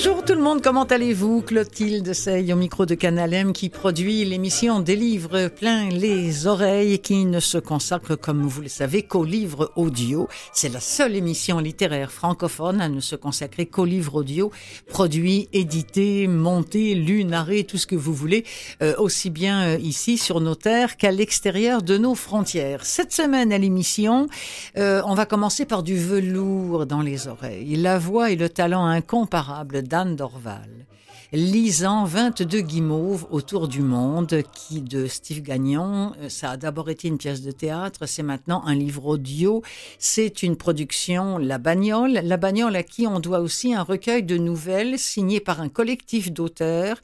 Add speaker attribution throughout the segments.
Speaker 1: Bonjour tout le monde, comment allez-vous? Clotilde Sey au micro de Canal M qui produit l'émission des livres plein les oreilles qui ne se consacre, comme vous le savez, qu'aux livres audio. C'est la seule émission littéraire francophone à ne se consacrer qu'aux livres audio, produits, édités, montés, lus, narrés, tout ce que vous voulez, euh, aussi bien euh, ici sur nos terres qu'à l'extérieur de nos frontières. Cette semaine à l'émission, euh, on va commencer par du velours dans les oreilles. La voix et le talent incomparable d'Anne Dorval, lisant 22 guimauves autour du monde, qui de Steve Gagnon, euh, ça a d'abord été une pièce de théâtre, c'est maintenant un livre audio, c'est une production La Bagnole, La Bagnole à qui on doit aussi un recueil de nouvelles signé par un collectif d'auteurs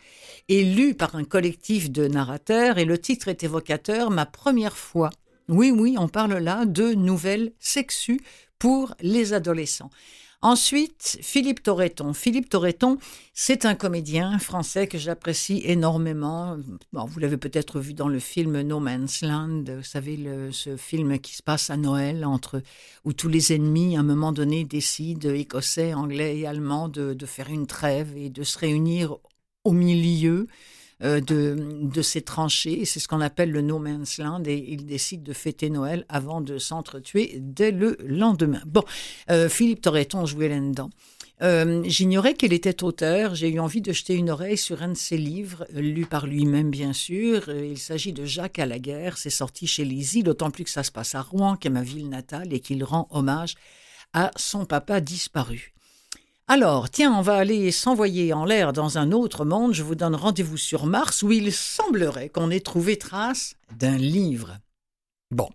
Speaker 1: et lu par un collectif de narrateurs, et le titre est évocateur, Ma première fois. Oui, oui, on parle là de nouvelles sexues pour les adolescents. Ensuite, Philippe Torreton. Philippe Torreton, c'est un comédien français que j'apprécie énormément. vous l'avez peut-être vu dans le film No Man's Land, vous savez, ce film qui se passe à Noël, entre, où tous les ennemis, à un moment donné, décident, écossais, anglais et allemands, de faire une trêve et de se réunir au milieu euh, de, de ces tranchées. C'est ce qu'on appelle le no man's land et il décide de fêter Noël avant de s'entretuer dès le lendemain. Bon, euh, Philippe Torreton jouait là-dedans. Euh, j'ignorais qu'il était auteur. J'ai eu envie de jeter une oreille sur un de ses livres, lu par lui-même bien sûr. Il s'agit de Jacques à la guerre. C'est sorti chez Lizy, d'autant plus que ça se passe à Rouen, qui est ma ville natale, et qu'il rend hommage à son papa disparu. Alors, tiens, on va aller s'envoyer en l'air dans un autre monde. Je vous donne rendez-vous sur Mars où il semblerait qu'on ait trouvé trace d'un livre. Bon,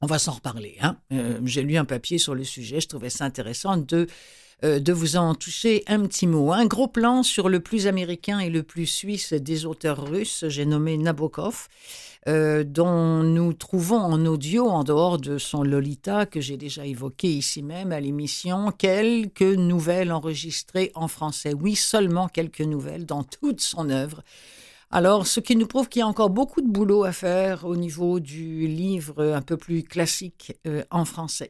Speaker 1: on va s'en reparler. Hein. Euh, j'ai lu un papier sur le sujet, je trouvais ça intéressant de, euh, de vous en toucher un petit mot. Un gros plan sur le plus américain et le plus suisse des auteurs russes, j'ai nommé Nabokov. Euh, dont nous trouvons en audio, en dehors de son Lolita que j'ai déjà évoqué ici même à l'émission, quelques nouvelles enregistrées en français. Oui, seulement quelques nouvelles dans toute son œuvre. Alors, ce qui nous prouve qu'il y a encore beaucoup de boulot à faire au niveau du livre un peu plus classique euh, en français.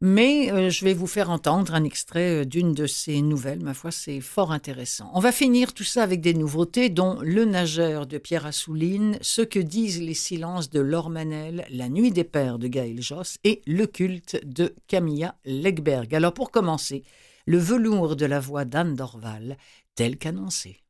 Speaker 1: Mais euh, je vais vous faire entendre un extrait euh, d'une de ces nouvelles. Ma foi, c'est fort intéressant. On va finir tout ça avec des nouveautés, dont Le nageur de Pierre Assouline, Ce que disent les silences de Laure Manel, La nuit des pères de Gaël Josse et Le culte de Camilla Legberg. Alors pour commencer, le velours de la voix d'Anne Dorval, tel qu'annoncé.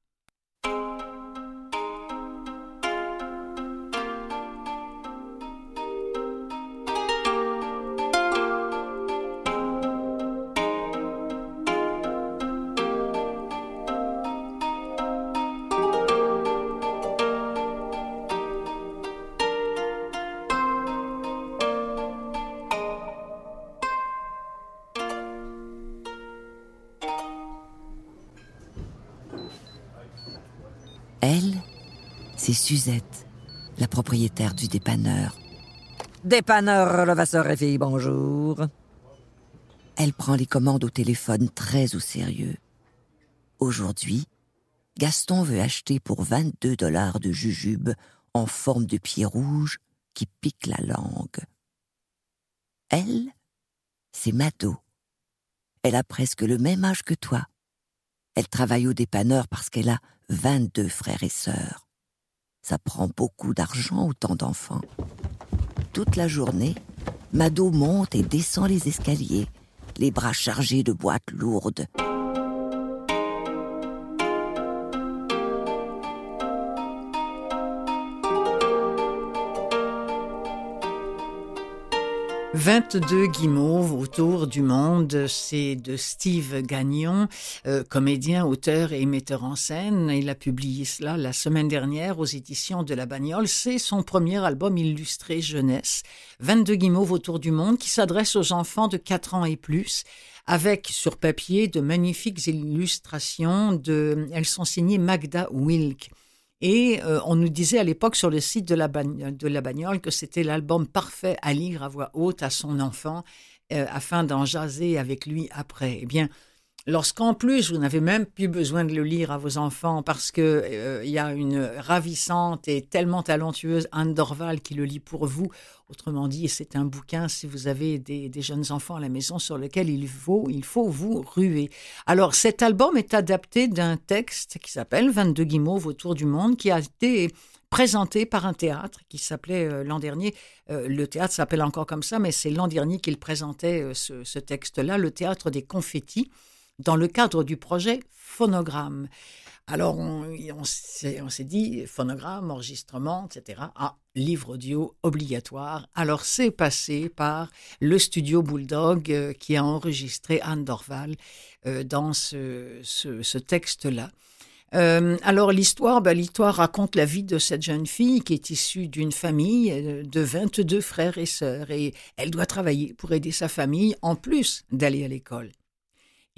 Speaker 2: C'est Suzette, la propriétaire du dépanneur.
Speaker 3: Dépanneur Levasseur et fille, bonjour.
Speaker 2: Elle prend les commandes au téléphone très au sérieux. Aujourd'hui, Gaston veut acheter pour 22 dollars de jujube en forme de pied rouge qui pique la langue. Elle, c'est Mado. Elle a presque le même âge que toi. Elle travaille au dépanneur parce qu'elle a 22 frères et sœurs. Ça prend beaucoup d'argent autant d'enfants. Toute la journée, Mado monte et descend les escaliers, les bras chargés de boîtes lourdes.
Speaker 1: 22 guimauves autour du monde, c'est de Steve Gagnon, euh, comédien, auteur et metteur en scène. Il a publié cela la semaine dernière aux éditions de La Bagnole. C'est son premier album illustré jeunesse. 22 guimauves autour du monde qui s'adresse aux enfants de 4 ans et plus avec sur papier de magnifiques illustrations de, elles sont signées Magda Wilk. Et euh, on nous disait à l'époque sur le site de la, bagnole que c'était l'album parfait à lire à voix haute à son enfant euh, afin d'en jaser avec lui après. Eh bien, lorsqu'en plus vous n'avez même plus besoin de le lire à vos enfants parce que euh, il y a une ravissante et tellement talentueuse Anne Dorval qui le lit pour vous. Autrement dit, c'est un bouquin si vous avez des, jeunes enfants à la maison sur lequel il faut, vous ruer. Alors cet album est adapté d'un texte qui s'appelle 22 guimauves autour du monde qui a été présenté par un théâtre qui s'appelait euh, l'an dernier, euh, le théâtre s'appelle encore comme ça, mais c'est l'an dernier qu'il présentait ce, ce texte-là, le théâtre des confettis dans le cadre du projet Phonogramme. Alors, on, s'est dit, phonogramme, enregistrement, etc. Ah, livre audio obligatoire. Alors, c'est passé par le studio Bulldog euh, qui a enregistré Anne Dorval euh, dans ce, texte-là. Euh, alors l'histoire, ben, l'histoire raconte la vie de cette jeune fille qui est issue d'une famille de 22 frères et sœurs et elle doit travailler pour aider sa famille en plus d'aller à l'école.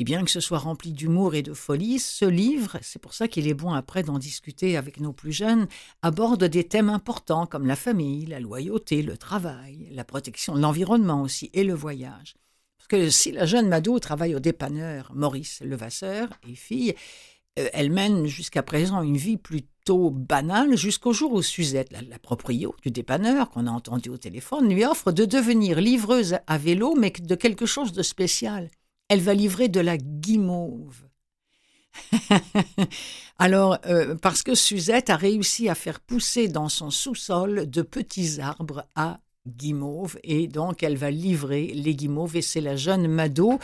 Speaker 1: Et bien que ce soit rempli d'humour et de folie, ce livre, c'est pour ça qu'il est bon après d'en discuter avec nos plus jeunes, aborde des thèmes importants comme la famille, la loyauté, le travail, la protection de l'environnement aussi et le voyage. Parce que si la jeune Mado travaille au dépanneur Maurice Levasseur et fille, euh, elle mène jusqu'à présent une vie plutôt banale jusqu'au jour où Suzette, la, la proprio du dépanneur qu'on a entendu au téléphone, lui offre de devenir livreuse à vélo, mais de quelque chose de spécial elle va livrer de la guimauve. Alors, euh, parce que Suzette a réussi à faire pousser dans son sous-sol de petits arbres à guimauve et donc elle va livrer les guimauves et c'est la jeune Mado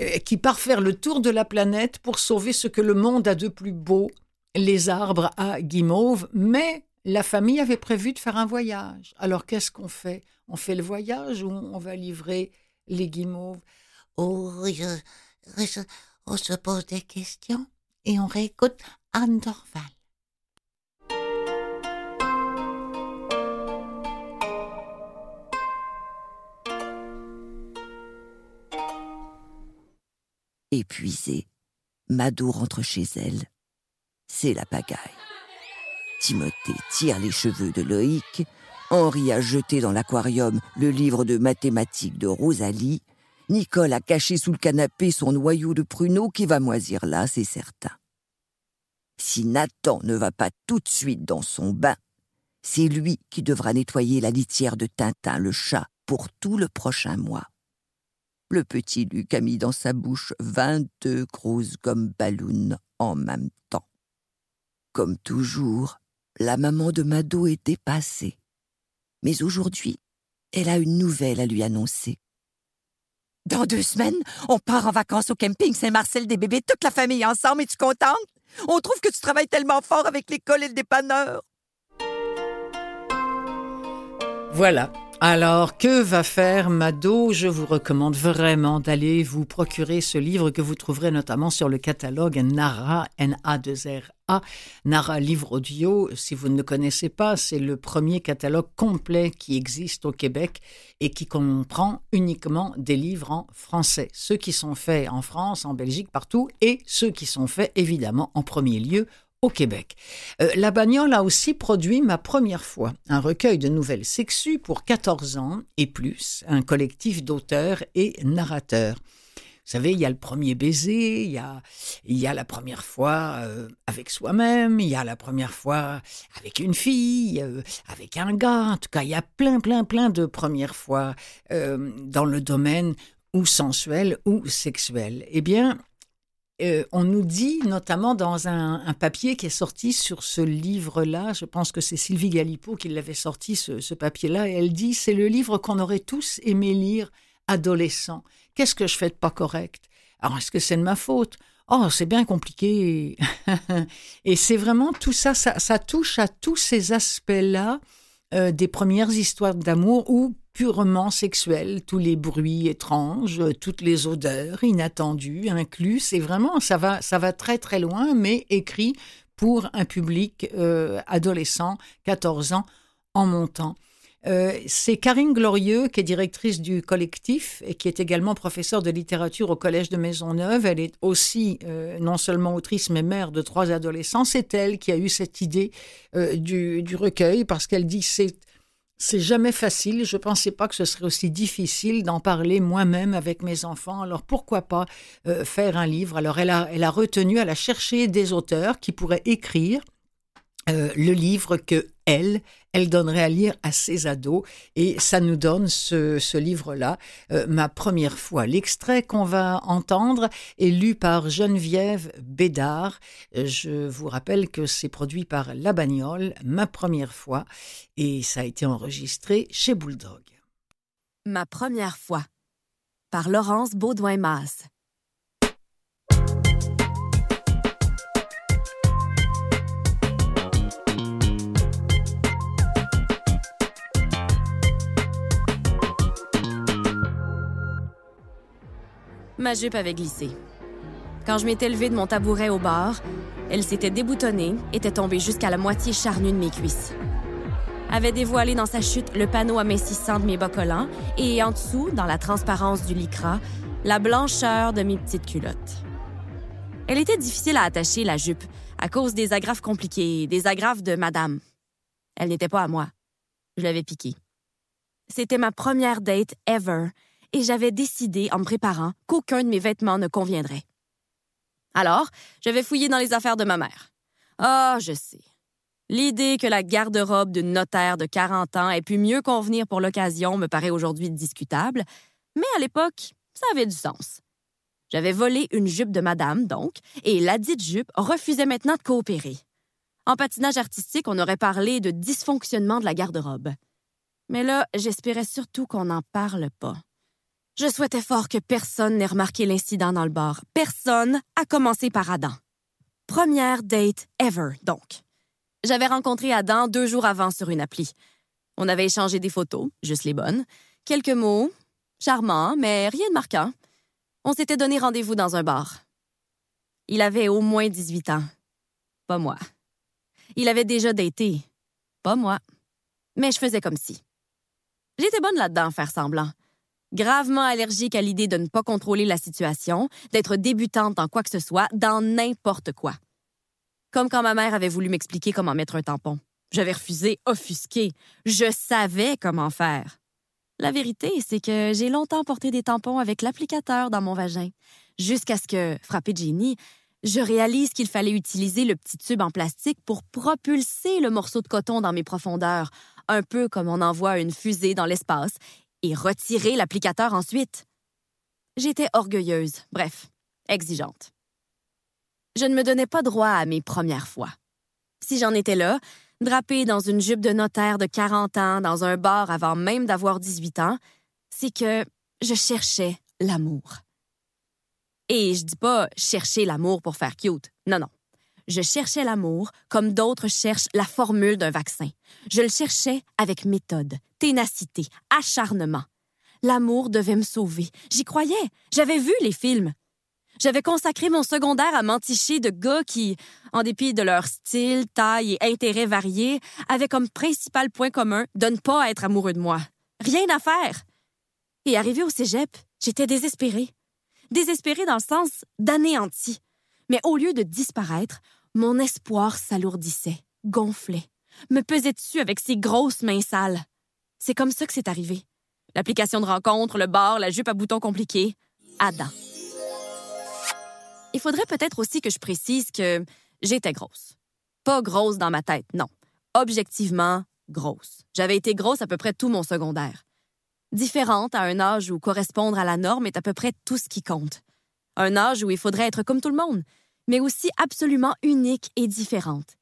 Speaker 1: euh, qui part faire le tour de la planète pour sauver ce que le monde a de plus beau, les arbres à guimauve, mais la famille avait prévu de faire un voyage. Alors qu'est-ce qu'on fait? On fait le voyage ou on va livrer les guimauves?
Speaker 4: On se pose des questions et on réécoute Anne Dorval.
Speaker 2: Épuisée, Mado rentre chez elle. C'est la pagaille. Timothée tire les cheveux de Loïc. Henri a jeté dans l'aquarium le livre de mathématiques de Rosalie Nicole a caché sous le canapé son noyau de pruneau qui va moisir là, c'est certain. Si Nathan ne va pas tout de suite dans son bain, c'est lui qui devra nettoyer la litière de Tintin, le chat, pour tout le prochain mois. Le petit Luc a mis dans sa bouche vingt-deux grosses gommes ballons en même temps. Comme toujours, la maman de Mado est dépassée. Mais aujourd'hui, elle a une nouvelle à lui annoncer.
Speaker 3: Dans deux semaines, on part en vacances au camping Saint-Marcel des bébés, toute la famille ensemble. Es-tu contente? On trouve que tu travailles tellement fort avec l'école et le dépanneur.
Speaker 1: Voilà. Alors, que va faire Mado? Je vous recommande vraiment d'aller vous procurer ce livre que vous trouverez notamment sur le catalogue Nara, N-A-2-R-A, Nara Livre Audio. Si vous ne le connaissez pas, c'est le premier catalogue complet qui existe au Québec et qui comprend uniquement des livres en français. Ceux qui sont faits en France, en Belgique, partout, et ceux qui sont faits évidemment en premier lieu au Québec. Euh, la Bagnole a aussi produit ma première fois un recueil de nouvelles sexues pour 14 ans et plus, un collectif d'auteurs et narrateurs. Vous savez, il y a le premier baiser, il y a, il y a la première fois euh, avec soi-même, il y a la première fois avec une fille, euh, avec un gars. En tout cas, il y a plein, plein, plein de premières fois dans le domaine ou sensuel ou sexuel. Eh bien, euh, on nous dit, notamment dans un, papier qui est sorti sur ce livre-là, je pense que c'est Sylvie Galipo qui l'avait sorti, ce, papier-là, et elle dit, c'est le livre qu'on aurait tous aimé lire adolescent. Qu'est-ce que je fais de pas correct? Alors, est-ce que c'est de ma faute? Oh, c'est bien compliqué. et c'est vraiment tout ça, ça, touche à tous ces aspects-là euh, des premières histoires d'amour où purement sexuel, tous les bruits étranges, toutes les odeurs inattendues inclus. C'est vraiment, ça va, ça va très très loin, mais écrit pour un public euh, adolescent, 14 ans en montant. Euh, c'est Karine Glorieux, qui est directrice du collectif et qui est également professeure de littérature au Collège de Maisonneuve. Elle est aussi euh, non seulement autrice, mais mère de trois adolescents. C'est elle qui a eu cette idée du, du, recueil parce qu'elle dit c'est C'est jamais facile. Je pensais pas que ce serait aussi difficile d'en parler moi-même avec mes enfants. Alors pourquoi pas euh, faire un livre? Alors elle a, elle a retenu, elle a cherché des auteurs qui pourraient écrire euh, le livre que elle, elle donnerait à lire à ses ados. Et ça nous donne ce, livre-là, euh, Ma première fois. L'extrait qu'on va entendre est lu par Geneviève Bédard. Je vous rappelle que c'est produit par La Bagnole, Ma première fois, et ça a été enregistré chez Bulldog.
Speaker 5: Ma première fois, par Laurence Baudouin-Masse. Ma jupe avait glissé. Quand je m'étais levée de mon tabouret au bar, elle s'était déboutonnée, était tombée jusqu'à la moitié charnue de mes cuisses. Avait dévoilé dans sa chute le panneau amincissant de mes bas collants et en dessous, dans la transparence du lycra, la blancheur de mes petites culottes. Elle était difficile à attacher, la jupe, à cause des agrafes compliquées, des agrafes de madame. Elle n'était pas à moi. Je l'avais piquée. C'était ma première date ever et j'avais décidé, en me préparant, qu'aucun de mes vêtements ne conviendrait. Alors, j'avais fouillé dans les affaires de ma mère. Ah, je sais. L'idée que la garde-robe d'une notaire de 40 ans ait pu mieux convenir pour l'occasion me paraît aujourd'hui discutable, mais à l'époque, ça avait du sens. J'avais volé une jupe de madame, donc, et la dite jupe refusait maintenant de coopérer. En patinage artistique, on aurait parlé de dysfonctionnement de la garde-robe. Mais là, j'espérais surtout qu'on n'en parle pas. Je souhaitais fort que personne n'ait remarqué l'incident dans le bar. Personne, à commencer par Adam. Première date ever, donc. J'avais rencontré Adam deux jours avant sur une appli. On avait échangé des photos, juste les bonnes, quelques mots, charmants, mais rien de marquant. On s'était donné rendez-vous dans un bar. Il avait au moins 18 ans. Pas moi. Il avait déjà daté. Pas moi. Mais je faisais comme si. J'étais bonne là-dedans, faire semblant gravement allergique à l'idée de ne pas contrôler la situation, d'être débutante dans quoi que ce soit, dans n'importe quoi. Comme quand ma mère avait voulu m'expliquer comment mettre un tampon. J'avais refusé, offusqué. Je savais comment faire. La vérité, c'est que j'ai longtemps porté des tampons avec l'applicateur dans mon vagin, jusqu'à ce que, frappé de génie, je réalise qu'il fallait utiliser le petit tube en plastique pour propulser le morceau de coton dans mes profondeurs, un peu comme on envoie une fusée dans l'espace, et retirer l'applicateur ensuite. J'étais orgueilleuse, bref, exigeante. Je ne me donnais pas droit à mes premières fois. Si j'en étais là, drapée dans une jupe de notaire de 40 ans dans un bar avant même d'avoir 18 ans, c'est que je cherchais l'amour. Et je dis pas chercher l'amour pour faire cute. Non, non. Je cherchais l'amour comme d'autres cherchent la formule d'un vaccin. Je le cherchais avec méthode, ténacité, acharnement. L'amour devait me sauver. J'y croyais. J'avais vu les films. J'avais consacré mon secondaire à m'enticher de gars qui, en dépit de leur style, taille et intérêts variés, avaient comme principal point commun de ne pas être amoureux de moi. Rien à faire. Et arrivé au cégep, j'étais désespérée. Désespérée dans le sens d'anéanti. Mais au lieu de disparaître, mon espoir s'alourdissait, gonflait, me pesait dessus avec ses grosses mains sales? C'est comme ça que c'est arrivé. L'application de rencontre, le bar, la jupe à boutons compliqués. Adam. Il faudrait peut-être aussi que je précise que j'étais grosse. Pas grosse dans ma tête, non. Objectivement, grosse. J'avais été grosse à peu près tout mon secondaire. Différente à un âge où correspondre à la norme est à peu près tout ce qui compte. Un âge où il faudrait être comme tout le monde, mais aussi absolument unique et différente.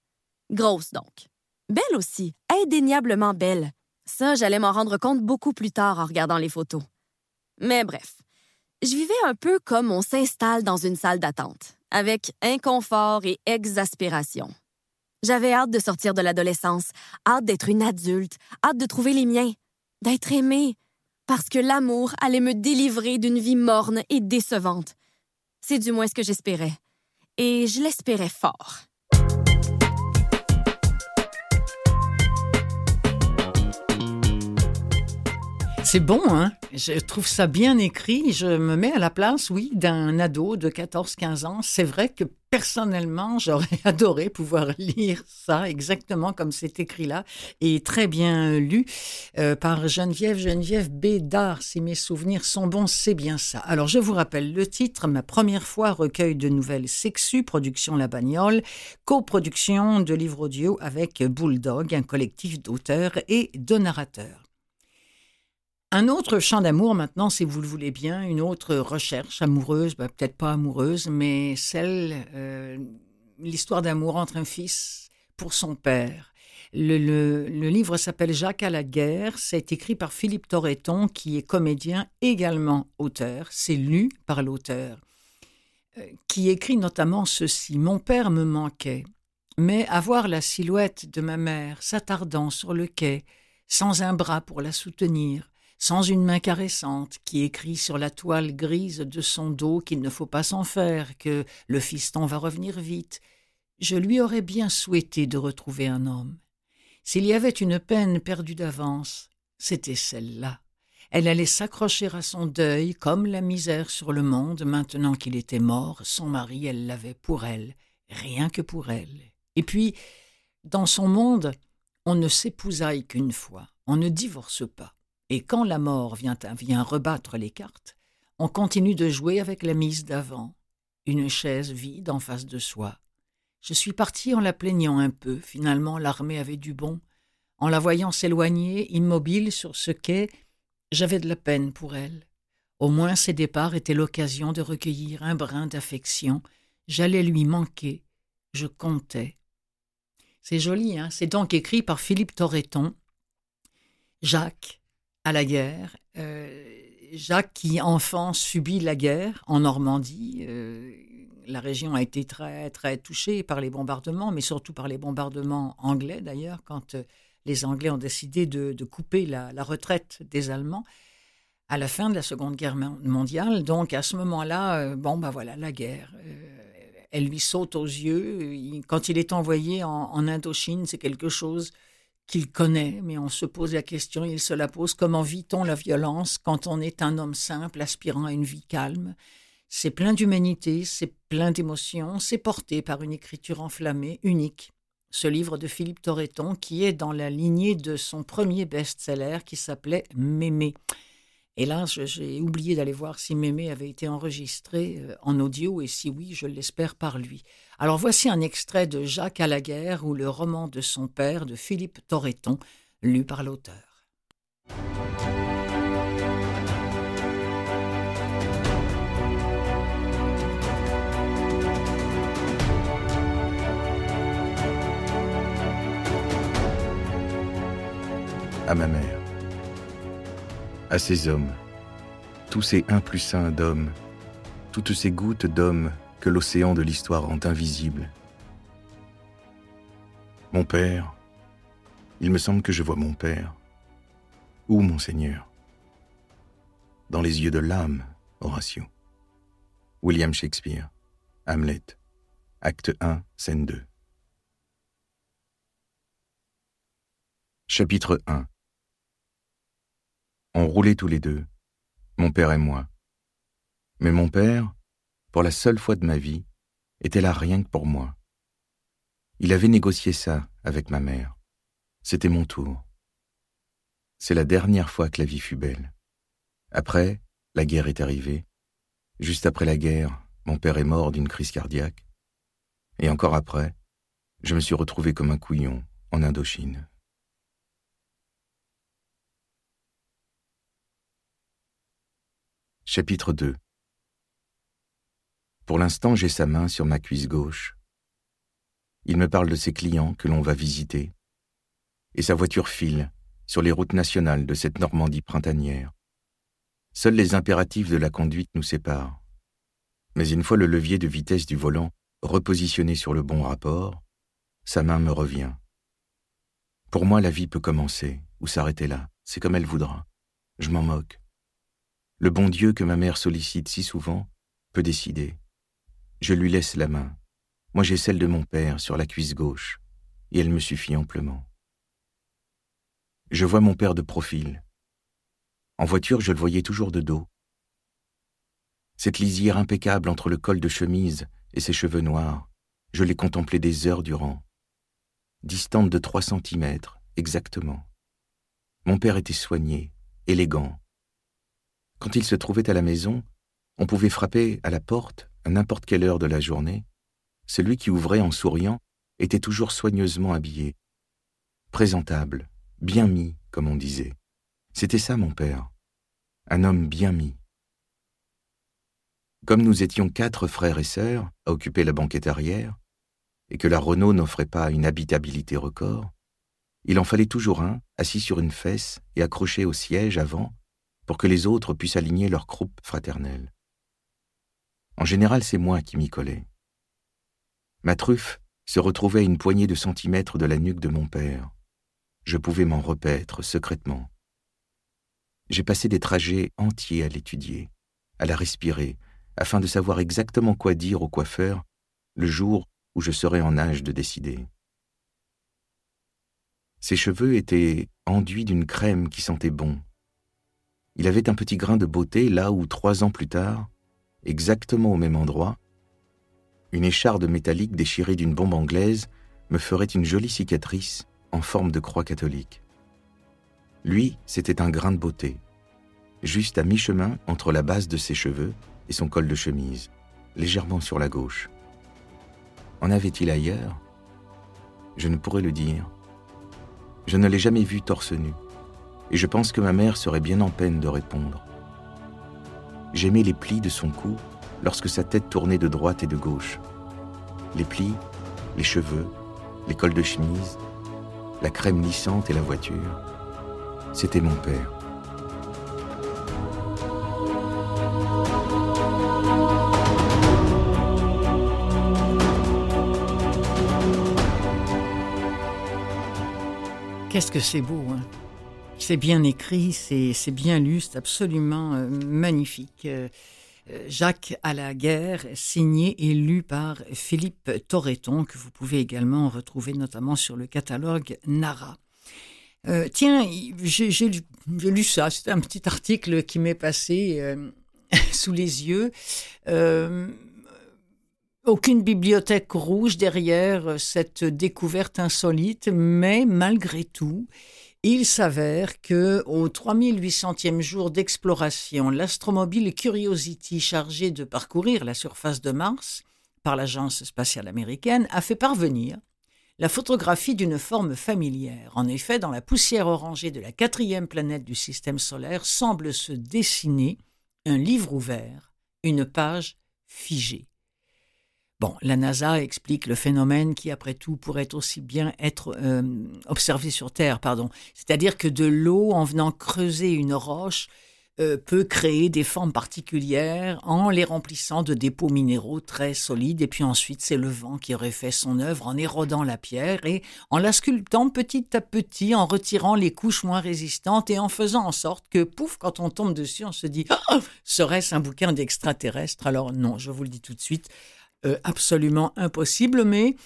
Speaker 5: Grosse donc. Belle aussi, indéniablement belle. Ça, j'allais m'en rendre compte beaucoup plus tard en regardant les photos. Mais bref, je vivais un peu comme on s'installe dans une salle d'attente, avec inconfort et exaspération. J'avais hâte de sortir de l'adolescence, hâte d'être une adulte, hâte de trouver les miens, d'être aimée, parce que l'amour allait me délivrer d'une vie morne et décevante. C'est du moins ce que j'espérais. Et je l'espérais fort.
Speaker 1: C'est bon, hein? Je trouve ça bien écrit. Je me mets à la place, oui, d'un ado de 14-15 ans. C'est vrai que personnellement, j'aurais adoré pouvoir lire ça exactement comme c'est écrit là et très bien lu euh, par Geneviève Geneviève Bédard. Si mes souvenirs sont bons, c'est bien ça. Alors je vous rappelle le titre, ma première fois recueil de nouvelles sexues, production La Bagnole, coproduction de livres audio avec Bulldog, un collectif d'auteurs et de narrateurs. Un autre chant d'amour maintenant, si vous le voulez bien, une autre recherche amoureuse, bah, peut-être pas amoureuse, mais celle, euh, l'histoire d'amour entre un fils pour son père. Le, le livre s'appelle Jacques à la guerre. C'est écrit par Philippe Torreton, qui est comédien, également auteur. C'est lu par l'auteur, euh, qui écrit notamment ceci Mon père me manquait, mais avoir la silhouette de ma mère s'attardant sur le quai, sans un bras pour la soutenir, sans une main caressante qui écrit sur la toile grise de son dos qu'il ne faut pas s'en faire, que le fiston va revenir vite, je lui aurais bien souhaité de retrouver un homme. S'il y avait une peine perdue d'avance, c'était celle-là. Elle allait s'accrocher à son deuil comme la misère sur le monde maintenant qu'il était mort, son mari, elle l'avait pour elle, rien que pour elle. Et puis, dans son monde, on ne s'épousaille qu'une fois, on ne divorce pas. Et quand la mort vient, vient rebattre les cartes, on continue de jouer avec la mise d'avant, une chaise vide en face de soi. Je suis parti en la plaignant un peu, finalement l'armée avait du bon. En la voyant s'éloigner, immobile sur ce quai, j'avais de la peine pour elle. Au moins ses départs étaient l'occasion de recueillir un brin d'affection. J'allais lui manquer. Je comptais. C'est joli, hein C'est donc écrit par Philippe Torreton. Jacques, à la guerre. Euh, Jacques, qui enfant subit la guerre en Normandie, euh, la région a été très très touchée par les bombardements, mais surtout par les bombardements anglais d'ailleurs, quand euh, les Anglais ont décidé de, couper la, retraite des Allemands à la fin de la Seconde Guerre mondiale. Donc à ce moment-là, bon ben voilà, la guerre. elle lui saute aux yeux. Quand il est envoyé en Indochine, c'est quelque chose qu'il connaît, mais on se pose la question, il se la pose, comment vit-on la violence quand on est un homme simple aspirant à une vie calme? C'est plein d'humanité, c'est plein d'émotions, c'est porté par une écriture enflammée, unique. Ce livre de Philippe Torreton qui est dans la lignée de son premier best-seller qui s'appelait Mémé. Et là, j'ai oublié d'aller voir si Mémé avait été enregistré euh, en audio et si oui, je l'espère par lui. Alors voici un extrait de Jacques à la guerre ou le roman de son père de Philippe Torreton, lu par l'auteur.
Speaker 6: À ma mère, à ces hommes, tous ces un plus un d'hommes, toutes ces gouttes d'hommes que l'océan de l'histoire rend invisible. Mon père, il me semble que je vois mon père. Où, mon Seigneur? Dans les yeux de l'âme, Horatio. William Shakespeare, Hamlet, acte 1, scène 2. Chapitre 1 On roulait tous les deux, mon père et moi. Mais mon père, pour la seule fois de ma vie, était là rien que pour moi. Il avait négocié ça avec ma mère. C'était mon tour. C'est la dernière fois que la vie fut belle. Après, la guerre est arrivée. Juste après la guerre, mon père est mort d'une crise cardiaque. Et encore après, je me suis retrouvé comme un couillon en Indochine. Chapitre 2 pour l'instant, j'ai sa main sur ma cuisse gauche. Il me parle de ses clients que l'on va visiter. Et sa voiture file sur les routes nationales de cette Normandie printanière. Seuls les impératifs de la conduite nous séparent. Mais une fois le levier de vitesse du volant repositionné sur le bon rapport, sa main me revient. Pour moi, la vie peut commencer ou s'arrêter là, c'est comme elle voudra. Je m'en moque. Le bon Dieu que ma mère sollicite si souvent peut décider. Je lui laisse la main. Moi j'ai celle de mon père sur la cuisse gauche, et elle me suffit amplement. Je vois mon père de profil. En voiture, je le voyais toujours de dos. Cette lisière impeccable entre le col de chemise et ses cheveux noirs, Je l'ai contemplé des heures durant, distante de trois centimètres, exactement. Mon père était soigné, élégant. Quand il se trouvait à la maison, on pouvait frapper à la porte à n'importe quelle heure de la journée. Celui qui ouvrait en souriant était toujours soigneusement habillé, présentable, bien mis, comme on disait. C'était ça mon père, un homme bien mis. Comme nous étions quatre frères et sœurs à occuper la banquette arrière, et que la Renault n'offrait pas une habitabilité record, il en fallait toujours un, assis sur une fesse et accroché au siège avant, pour que les autres puissent aligner leur croupe fraternelle. En général, c'est moi qui m'y collais. Ma truffe se retrouvait à une poignée de centimètres de la nuque de mon père. Je pouvais m'en repaître secrètement. J'ai passé des trajets entiers à l'étudier, à la respirer, afin de savoir exactement quoi dire au coiffeur le jour où je serais en âge de décider. Ses cheveux étaient enduits d'une crème qui sentait bon. Il avait un petit grain de beauté là où, trois ans plus tard, exactement au même endroit, une écharde métallique déchirée d'une bombe anglaise me ferait une jolie cicatrice en forme de croix catholique. Lui, c'était un grain de beauté, juste à mi-chemin entre la base de ses cheveux et son col de chemise, légèrement sur la gauche. En avait-il ailleurs? Je ne pourrais le dire. Je ne l'ai jamais vu torse nu, et je pense que ma mère serait bien en peine de répondre. J'aimais les plis de son cou lorsque sa tête tournait de droite et de gauche. Les plis, les cheveux, les cols de chemise, la crème lissante et la voiture. C'était mon père.
Speaker 1: Qu'est-ce que c'est beau, hein? C'est bien écrit, c'est bien lu, c'est absolument euh, magnifique. Euh, euh, Jacques à la guerre, signé et lu par Philippe Torreton, que vous pouvez également retrouver notamment sur le catalogue Nara. tiens, j'ai lu, ça, c'est un petit article qui m'est passé sous les yeux. Aucune bibliothèque rouge derrière euh, cette découverte insolite, mais malgré tout, il s'avère que au 3800e jour d'exploration, l'astromobile Curiosity chargé de parcourir la surface de Mars par l'agence spatiale américaine a fait parvenir la photographie d'une forme familière. En effet, dans la poussière orangée de la quatrième planète du système solaire semble se dessiner un livre ouvert, une page figée. Bon, la NASA explique le phénomène qui, après tout, pourrait aussi bien être euh, observé sur Terre, pardon. C'est-à-dire que de l'eau, en venant creuser une roche, euh, peut créer des formes particulières en les remplissant de dépôts minéraux très solides. Et puis ensuite, c'est le vent qui aurait fait son œuvre en érodant la pierre et en la sculptant petit à petit, en retirant les couches moins résistantes et en faisant en sorte que, pouf, quand on tombe dessus, on se dit oh, serait-ce un bouquin d'extraterrestres? Alors non, je vous le dis tout de suite. Euh, absolument impossible, mais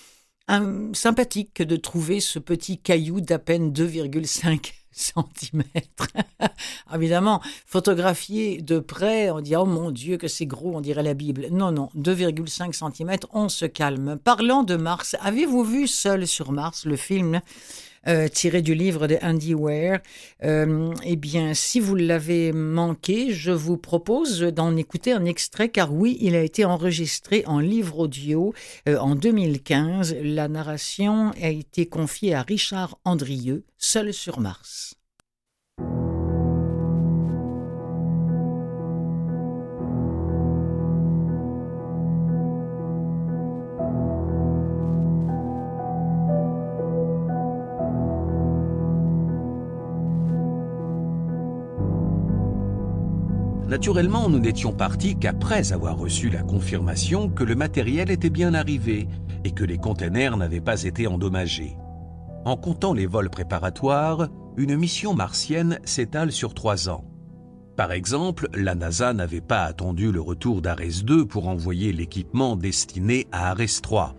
Speaker 1: sympathique de trouver ce petit caillou d'à peine 2,5 cm. Évidemment, photographié de près, on dit oh mon Dieu que c'est gros, on dirait la Bible. Non, non, 2,5 cm, on se calme. Parlant de Mars, avez-vous vu Seul sur Mars, le film euh, tiré du livre de Andy Ware. Euh, eh bien, si vous l'avez manqué, je vous propose d'en écouter un extrait, car oui, il a été enregistré en livre audio euh, en 2015. La narration a été confiée à Richard Andrieux, seul sur Mars.
Speaker 7: Naturellement, nous n'étions partis qu'après avoir reçu la confirmation que le matériel était bien arrivé et que les containers n'avaient pas été endommagés. En comptant les vols préparatoires, une mission martienne s'étale sur trois ans. Par exemple, la NASA n'avait pas attendu le retour d'Ares 2 pour envoyer l'équipement destiné à Ares 3.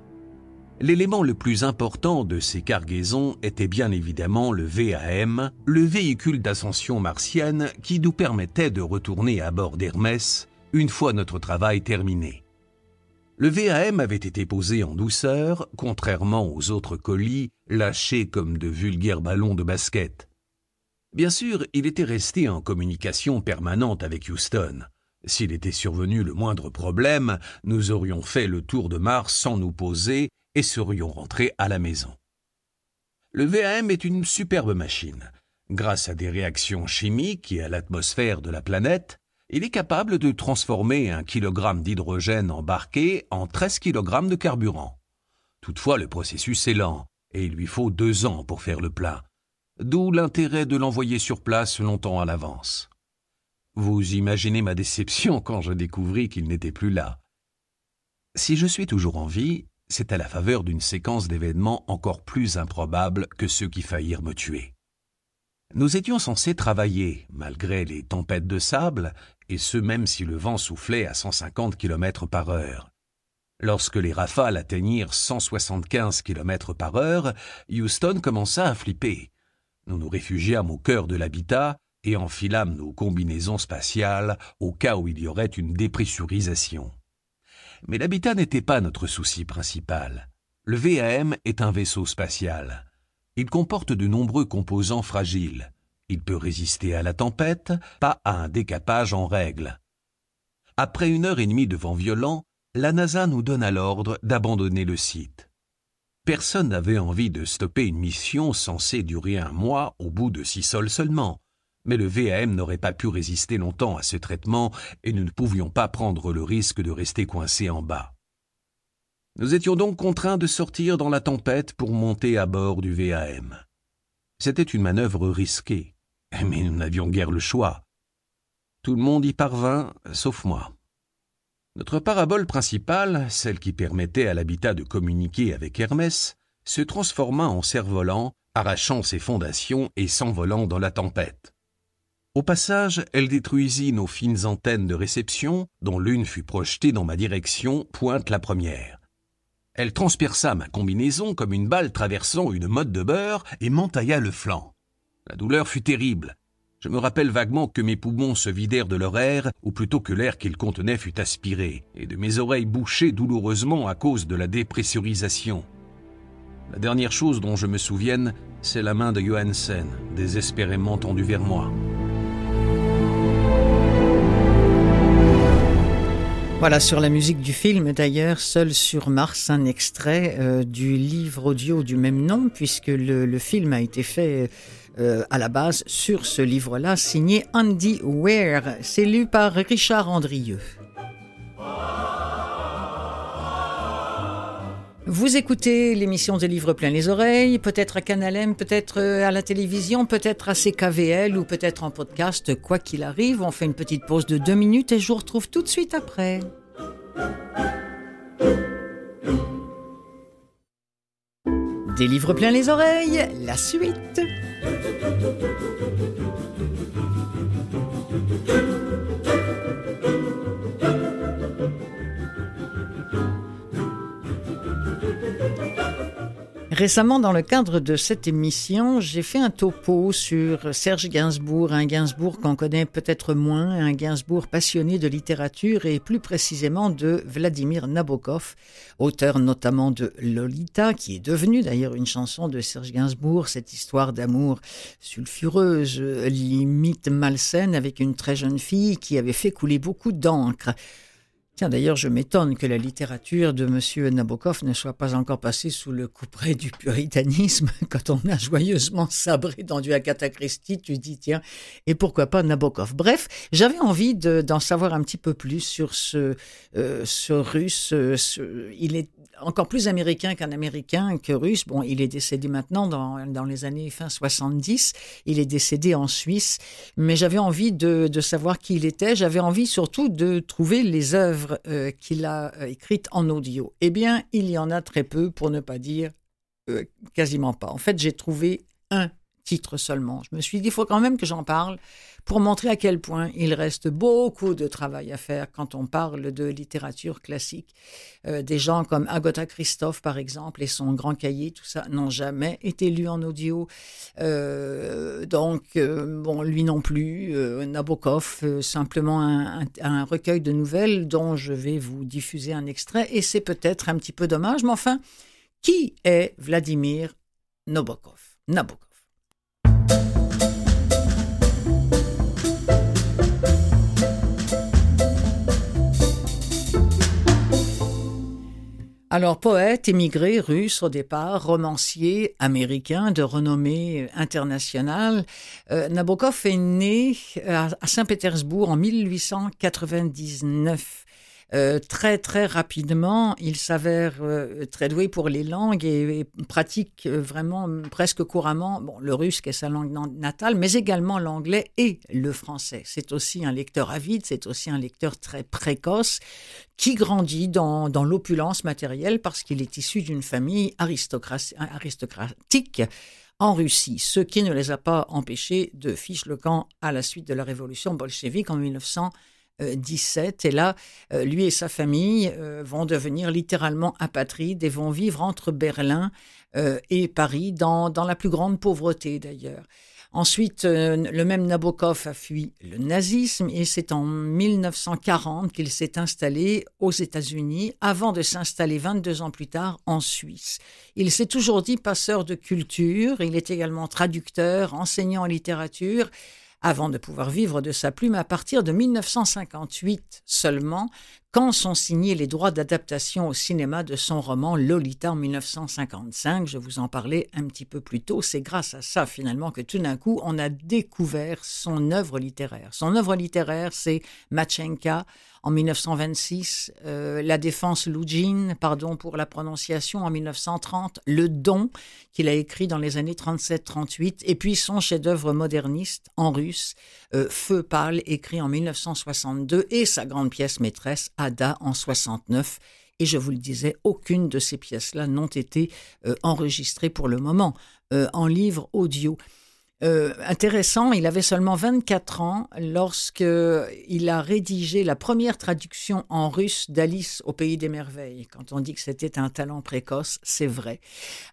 Speaker 7: L'élément le plus important de ces cargaisons était bien évidemment le VAM, le véhicule d'ascension martienne qui nous permettait de retourner à bord d'Hermès une fois notre travail terminé. Le VAM avait été posé en douceur, contrairement aux autres colis lâchés comme de vulgaires ballons de basket. Bien sûr, il était resté en communication permanente avec Houston. S'il était survenu le moindre problème, nous aurions fait le tour de Mars sans nous poser et serions rentrés à la maison. Le VAM est une superbe machine. Grâce à des réactions chimiques et à l'atmosphère de la planète, il est capable de transformer un kilogramme d'hydrogène embarqué en 13 kg de carburant. Toutefois, le processus est lent et il lui faut deux ans pour faire le plein, d'où l'intérêt de l'envoyer sur place longtemps à l'avance. Vous imaginez ma déception quand je découvris qu'il n'était plus là. Si je suis toujours en vie, c'est à la faveur d'une séquence d'événements encore plus improbables que ceux qui faillirent me tuer. Nous étions censés travailler, malgré les tempêtes de sable, et ce même si le vent soufflait à 150 km par heure. Lorsque les rafales atteignirent 175 km par heure, Houston commença à flipper. Nous nous réfugiâmes au cœur de l'habitat et enfilâmes nos combinaisons spatiales au cas où il y aurait une dépressurisation. Mais l'habitat n'était pas notre souci principal. Le VAM est un vaisseau spatial. Il comporte de nombreux composants fragiles. Il peut résister à la tempête, pas à un décapage en règle. Après une heure et demie de vent violent, la NASA nous donna l'ordre d'abandonner le site. Personne n'avait envie de stopper une mission censée durer un mois au bout de six sols seulement mais le VAM n'aurait pas pu résister longtemps à ce traitement et nous ne pouvions pas prendre le risque de rester coincés en bas. Nous étions donc contraints de sortir dans la tempête pour monter à bord du VAM. C'était une manœuvre risquée, mais nous n'avions guère le choix. Tout le monde y parvint, sauf moi. Notre parabole principale, celle qui permettait à l'habitat de communiquer avec Hermès, se transforma en cerf-volant, arrachant ses fondations et s'envolant dans la tempête. Au passage, elle détruisit nos fines antennes de réception, dont l'une fut projetée dans ma direction, pointe la première. Elle transperça ma combinaison comme une balle traversant une motte de beurre et m'entailla le flanc. La douleur fut terrible. Je me rappelle vaguement que mes poumons se vidèrent de leur air, ou plutôt que l'air qu'ils contenaient fut aspiré, et de mes oreilles bouchées douloureusement à cause de la dépressurisation. La dernière chose dont je me souvienne, c'est la main de Johansen, désespérément tendue vers moi.
Speaker 1: Voilà, sur la musique du film, d'ailleurs, Seul sur Mars, un extrait euh, du livre audio du même nom, puisque le, film a été fait euh, à la base sur ce livre-là, signé Andy Ware. C'est lu par Richard Andrieux. Vous écoutez l'émission des livres plein les oreilles, peut-être à Canal peut-être euh, à la télévision, peut-être à CKVL ou peut-être en podcast. Quoi qu'il arrive, on fait une petite pause de deux minutes et je vous retrouve tout de suite après. Des livres plein les oreilles, la suite. Récemment, dans le cadre de cette émission, j'ai fait un topo sur Serge Gainsbourg, un Gainsbourg qu'on connaît peut-être moins, un Gainsbourg passionné de littérature et plus précisément de Vladimir Nabokov, auteur notamment de Lolita, qui est devenue d'ailleurs une chanson de Serge Gainsbourg, cette histoire d'amour sulfureuse, limite malsaine avec une très jeune fille qui avait fait couler beaucoup d'encre. Tiens, d'ailleurs, je m'étonne que la littérature de M. Nabokov ne soit pas encore passée sous le couperet du puritanisme. Quand on a joyeusement sabré dans du Agatha Christie, tu dis, tiens, et pourquoi pas Nabokov Bref, j'avais envie d'en savoir un petit peu plus sur ce, euh, russe. Ce, il est encore plus américain qu'un américain que russe. Bon, il est décédé maintenant dans, dans les années fin 70. Il est décédé en Suisse. Mais j'avais envie de, de, savoir qui il était. J'avais envie surtout de trouver les œuvres euh, qu'il a euh, écrites en audio. Eh bien, il y en a très peu, pour ne pas dire euh, quasiment pas. En fait, j'ai trouvé un titre seulement. Je me suis dit, il faut quand même que j'en parle pour montrer à quel point il reste beaucoup de travail à faire quand on parle de littérature classique. Euh, des gens comme Agatha Christophe, par exemple, et son grand cahier, tout ça, n'ont jamais été lus en audio. Euh, donc, euh, bon, lui non plus. Nabokov, simplement un, un, recueil de nouvelles dont je vais vous diffuser un extrait, et c'est peut-être un petit peu dommage, mais enfin, qui est Vladimir Nabokov? Nabokov. Alors, poète, émigré, russe au départ, romancier américain de renommée internationale, euh, Nabokov est né à Saint-Pétersbourg en 1899. Euh, très très rapidement, il s'avère euh, très doué pour les langues et, pratique euh, vraiment presque couramment bon, le russe qui est sa langue natale, mais également l'anglais et le français. C'est aussi un lecteur avide, c'est aussi un lecteur très précoce qui grandit dans, dans l'opulence matérielle parce qu'il est issu d'une famille aristocratique en Russie, ce qui ne les a pas empêchés de ficher le camp à la suite de la révolution bolchevique en 1900. 17. Et là, euh, lui et sa famille euh, vont devenir littéralement apatrides et vont vivre entre Berlin euh, et Paris, dans, dans la plus grande pauvreté d'ailleurs. Ensuite, le même Nabokov a fui le nazisme et c'est en 1940 qu'il s'est installé aux États-Unis avant de s'installer 22 ans plus tard en Suisse. Il s'est toujours dit passeur de culture, il est également traducteur, enseignant en littérature avant de pouvoir vivre de sa plume à partir de 1958 seulement, quand sont signés les droits d'adaptation au cinéma de son roman Lolita en 1955. Je vous en parlais un petit peu plus tôt. C'est grâce à ça, finalement, que tout d'un coup, on a découvert son œuvre littéraire. Son œuvre littéraire, c'est Machenka en 1926, euh, La défense Loujine, pardon pour la prononciation, en 1930, Le Don, qu'il a écrit dans les années 37-38, et puis son chef-d'œuvre moderniste en russe, euh, Feu pâle, écrit en 1962, et sa grande pièce maîtresse, Ada, en 69. Et je vous le disais, aucune de ces pièces-là n'ont été euh, enregistrées pour le moment en livre audio. Euh, intéressant, il avait seulement 24 ans lorsque il a rédigé la première traduction en russe d'Alice au pays des merveilles. Quand on dit que c'était un talent précoce, c'est vrai.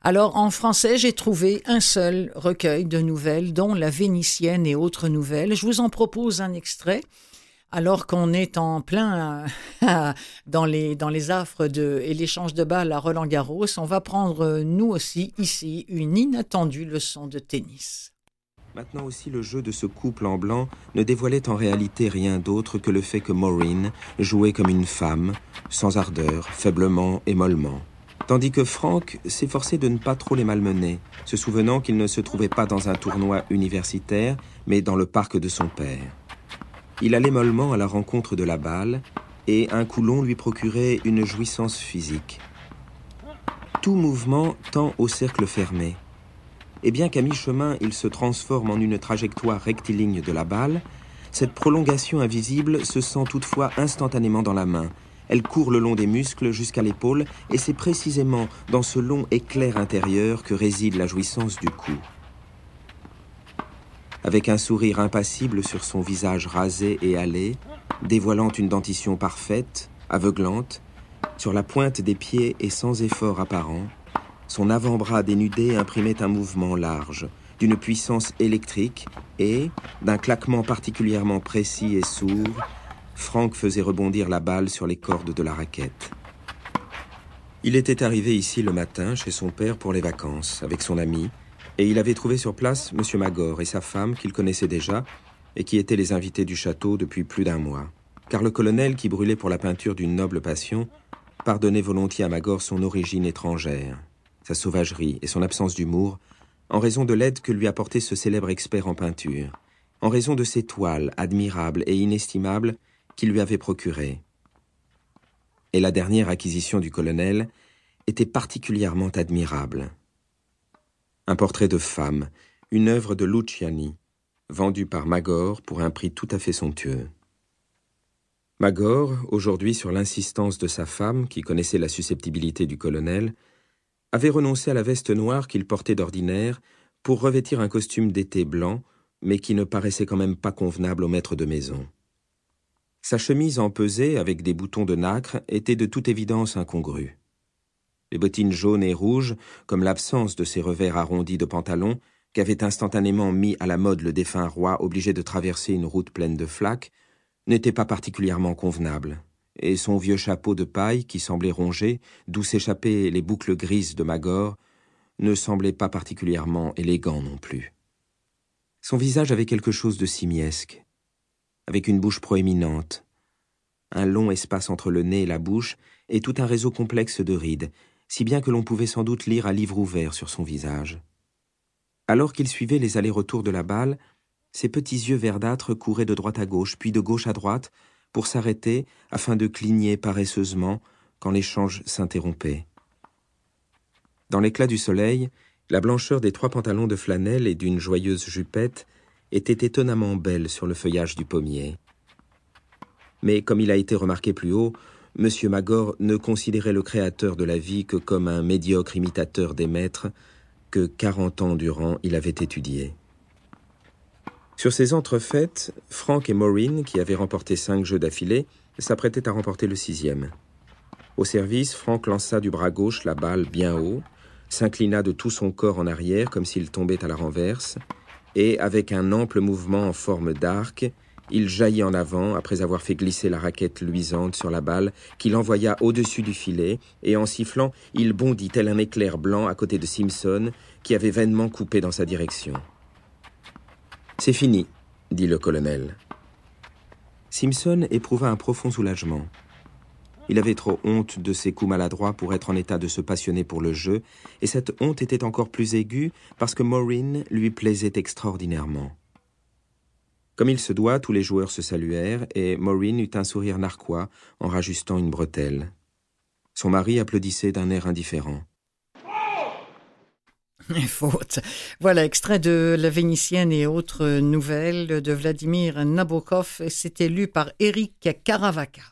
Speaker 1: Alors en français, j'ai trouvé un seul recueil de nouvelles, dont La Vénitienne et autres nouvelles. Je vous en propose un extrait. Alors qu'on est en plein dans, les, dans les affres de, et l'échange de balles à Roland Garros, on va prendre nous aussi ici une inattendue leçon de tennis.
Speaker 8: Maintenant aussi, le jeu de ce couple en blanc ne dévoilait en réalité rien d'autre que le fait que Maureen jouait comme une femme, sans ardeur, faiblement et mollement. Tandis que Frank s'efforçait de ne pas trop les malmener, se souvenant qu'il ne se trouvait pas dans un tournoi universitaire, mais dans le parc de son père. Il allait mollement à la rencontre de la balle, et un coulon lui procurait une jouissance physique. Tout mouvement tend au cercle fermé, et bien qu'à mi-chemin il se transforme en une trajectoire rectiligne de la balle, cette prolongation invisible se sent toutefois instantanément dans la main. Elle court le long des muscles jusqu'à l'épaule, et c'est précisément dans ce long éclair intérieur que réside la jouissance du coup. Avec un sourire impassible sur son visage rasé et hâlé, dévoilant une dentition parfaite, aveuglante, sur la pointe des pieds et sans effort apparent, son avant-bras dénudé imprimait un mouvement large, d'une puissance électrique, et, d'un claquement particulièrement précis et sourd, Franck faisait rebondir la balle sur les cordes de la raquette. Il était arrivé ici le matin chez son père pour les vacances, avec son ami, et il avait trouvé sur place M. Magor et sa femme qu'il connaissait déjà, et qui étaient les invités du château depuis plus d'un mois. Car le colonel, qui brûlait pour la peinture d'une noble passion, pardonnait volontiers à Magor son origine étrangère sa sauvagerie et son absence d'humour, en raison de l'aide que lui apportait ce célèbre expert en peinture, en raison de ses toiles admirables et inestimables qu'il lui avait procurées. Et la dernière acquisition du colonel était particulièrement admirable. Un portrait de femme, une œuvre de Luciani, vendue par Magor pour un prix tout à fait somptueux. Magor, aujourd'hui sur l'insistance de sa femme, qui connaissait la susceptibilité du colonel, avait renoncé à la veste noire qu'il portait d'ordinaire pour revêtir un costume d'été blanc, mais qui ne paraissait quand même pas convenable au maître de maison. Sa chemise empesée, avec des boutons de nacre, était de toute évidence incongrue. Les bottines jaunes et rouges, comme l'absence de ses revers arrondis de pantalon, qu'avait instantanément mis à la mode le défunt roi obligé de traverser une route pleine de flaques, n'étaient pas particulièrement convenables, et son vieux chapeau de paille, qui semblait rongé, d'où s'échappaient les boucles grises de Magor, ne semblait pas particulièrement élégant non plus. Son visage avait quelque chose de simiesque, avec une bouche proéminente, un long espace entre le nez et la bouche, et tout un réseau complexe de rides, si bien que l'on pouvait sans doute lire à livre ouvert sur son visage. Alors qu'il suivait les allers-retours de la balle, ses petits yeux verdâtres couraient de droite à gauche, puis de gauche à droite, pour s'arrêter afin de cligner paresseusement quand l'échange s'interrompait. Dans l'éclat du soleil, la blancheur des trois pantalons de flanelle et d'une joyeuse jupette était étonnamment belle sur le feuillage du pommier. Mais comme il a été remarqué plus haut, M. Magor ne considérait le créateur de la vie que comme un médiocre imitateur des maîtres que quarante ans durant il avait étudié. Sur ces entrefaites, Frank et Maureen, qui avaient remporté cinq jeux d'affilée, s'apprêtaient à remporter le sixième. Au service, Frank lança du bras gauche la balle bien haut, s'inclina de tout son corps en arrière comme s'il tombait à la renverse, et, avec un ample mouvement en forme d'arc, il jaillit en avant après avoir fait glisser la raquette luisante sur la balle qu'il envoya au-dessus du filet, et en sifflant, il bondit tel un éclair blanc à côté de Simpson, qui avait vainement coupé dans sa direction. C'est fini, dit le colonel. Simpson éprouva un profond soulagement. Il avait trop honte de ses coups maladroits pour être en état de se passionner pour le jeu, et cette honte était encore plus aiguë parce que Maureen lui plaisait extraordinairement. Comme il se doit, tous les joueurs se saluèrent, et Maureen eut un sourire narquois en rajustant une bretelle. Son mari applaudissait d'un air indifférent.
Speaker 1: Faute. Voilà, extrait de La Vénitienne et autres nouvelles de Vladimir Nabokov. C'était lu par Eric Caravaca.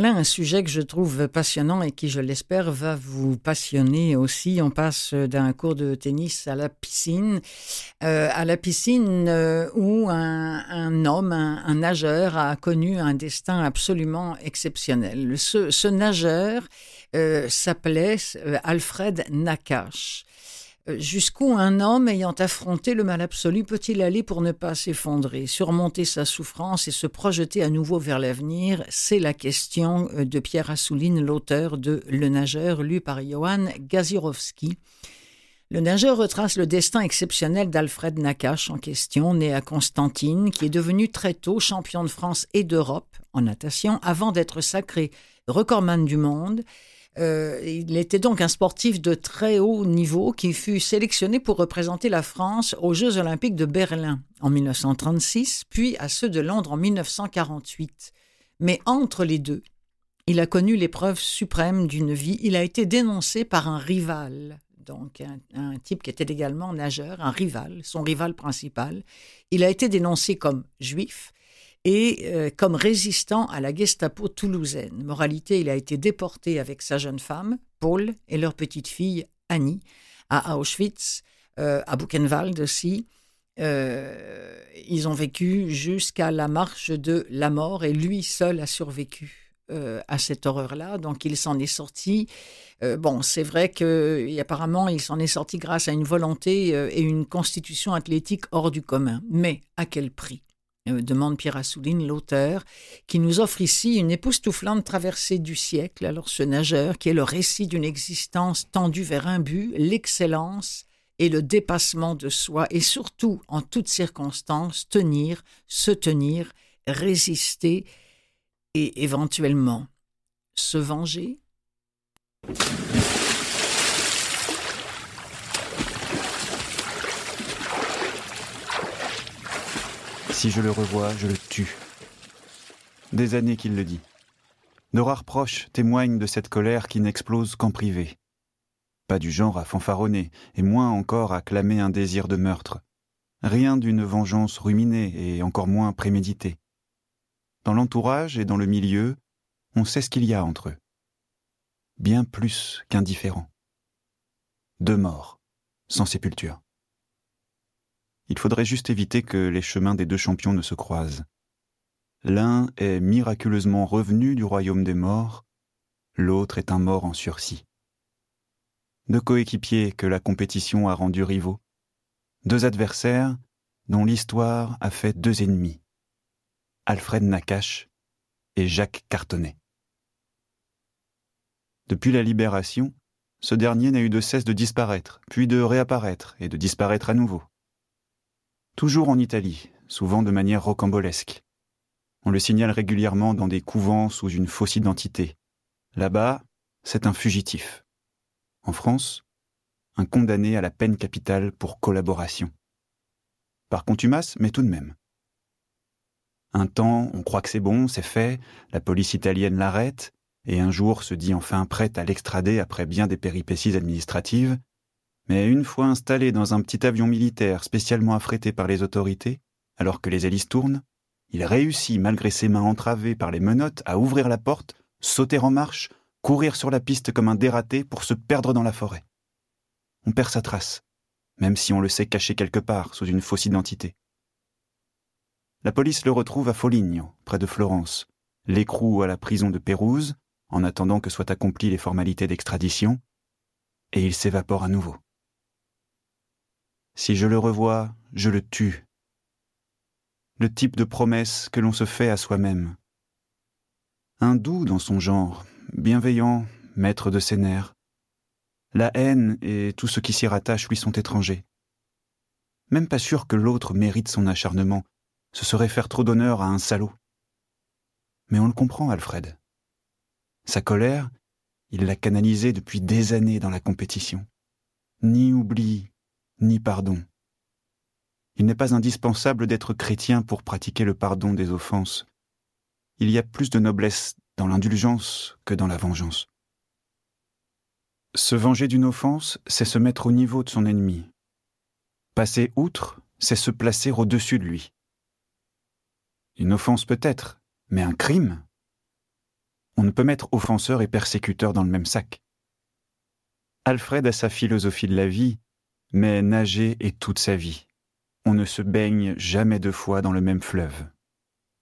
Speaker 1: Voilà un sujet que je trouve passionnant et qui, je l'espère, va vous passionner aussi. On passe d'un cours de tennis à la piscine, euh, à la piscine euh, où un, homme, un, nageur, a connu un destin absolument exceptionnel. Ce, nageur euh, s'appelait Alfred Nakache. Jusqu'où un homme ayant affronté le mal absolu peut-il aller pour ne pas s'effondrer, surmonter sa souffrance et se projeter à nouveau vers l'avenir C'est la question euh, de Pierre Assouline, l'auteur de Le nageur, lu par Johann Gazirowski. Le nageur retrace le destin exceptionnel d'Alfred Nakache en question, né à Constantine, qui est devenu très tôt champion de France et d'Europe en natation avant d'être sacré recordman du monde euh, il était donc un sportif de très haut niveau qui fut sélectionné pour représenter la France aux Jeux olympiques de Berlin en 1936, puis à ceux de Londres en 1948. Mais entre les deux, il a connu l'épreuve suprême d'une vie. Il a été dénoncé par un rival, donc un, un, type qui était également nageur, un rival, son rival principal. Il a été dénoncé comme juif et euh, comme résistant à la Gestapo toulousaine. Moralité, il a été déporté avec sa jeune femme, Paul, et leur petite fille, Annie, à Auschwitz, euh, à Buchenwald aussi. Euh, ils ont vécu jusqu'à la marche de la mort et lui seul a survécu à cette horreur-là. Donc il s'en est sorti. bon, c'est vrai qu'apparemment il s'en est sorti grâce à une volonté et une constitution athlétique hors du commun. Mais à quel prix? Demande Pierre Assouline, l'auteur, qui nous offre ici une époustouflante traversée du siècle. Alors ce nageur, qui est le récit d'une existence tendue vers un but, l'excellence et le dépassement de soi, et surtout, en toutes circonstances, tenir, se tenir, résister et éventuellement se venger.
Speaker 9: Si je le revois, je le tue. Des années qu'il le dit. Nos rares proches témoignent de cette colère qui n'explose qu'en privé. Pas du genre à fanfaronner, et moins encore à clamer un désir de meurtre. Rien d'une vengeance ruminée et encore moins préméditée. dans l'entourage et dans le milieu, on sait ce qu'il y a entre eux. Bien plus qu'indifférent. Deux morts, sans sépulture. Il faudrait juste éviter que les chemins des deux champions ne se croisent. L'un est miraculeusement revenu du royaume des morts, l'autre est un mort en sursis. Deux coéquipiers que la compétition a rendus rivaux, deux adversaires dont l'histoire a fait deux ennemis, Alfred Nakache et Jacques Cartonnet. Depuis la libération, ce dernier n'a eu de cesse de disparaître, puis de réapparaître et de disparaître à nouveau. Toujours en Italie, souvent de manière rocambolesque. On le signale régulièrement dans des couvents sous une fausse identité. Là-bas, c'est un fugitif. En France, un condamné à la peine capitale pour collaboration. Par contumace, mais tout de même. Un temps, on croit que c'est bon, c'est fait, la police italienne l'arrête, et un jour se dit enfin prête à l'extrader après bien des péripéties administratives, mais une fois installé dans un petit avion militaire spécialement affrété par les autorités, alors que les hélices tournent, il réussit, malgré ses mains entravées par les menottes, à ouvrir la porte, sauter en marche, courir sur la piste comme un dératé pour se perdre dans la forêt. On perd sa trace, même si on le sait caché quelque part sous une fausse identité. La police le retrouve à Foligno, près de Florence, l'écrou à la prison de Pérouse, en attendant que soient accomplies les formalités d'extradition, et il s'évapore à nouveau. Si je le revois, je le tue. Le type de promesse que l'on se fait à soi-même. Un dans son genre, bienveillant, maître de ses nerfs. La haine et tout ce qui s'y rattache lui sont étrangers. Même pas sûr que l'autre mérite son acharnement, ce serait faire trop d'honneur à un salaud. Mais on le comprend, Alfred. Sa colère, il l'a canalisée depuis des années dans la compétition. Ni oubli, ni pardon. Il n'est pas indispensable d'être chrétien pour pratiquer le pardon des offenses. Il y a plus de noblesse dans l'indulgence que dans la vengeance. Se venger d'une offense, c'est se mettre au niveau de son ennemi. Passer outre, c'est se placer au-dessus de lui. Une offense peut-être, mais un crime? On ne peut mettre offenseur et persécuteur dans le même sac. Alfred a sa philosophie de la vie, mais nager est toute sa vie. On ne se baigne jamais deux fois dans le même fleuve.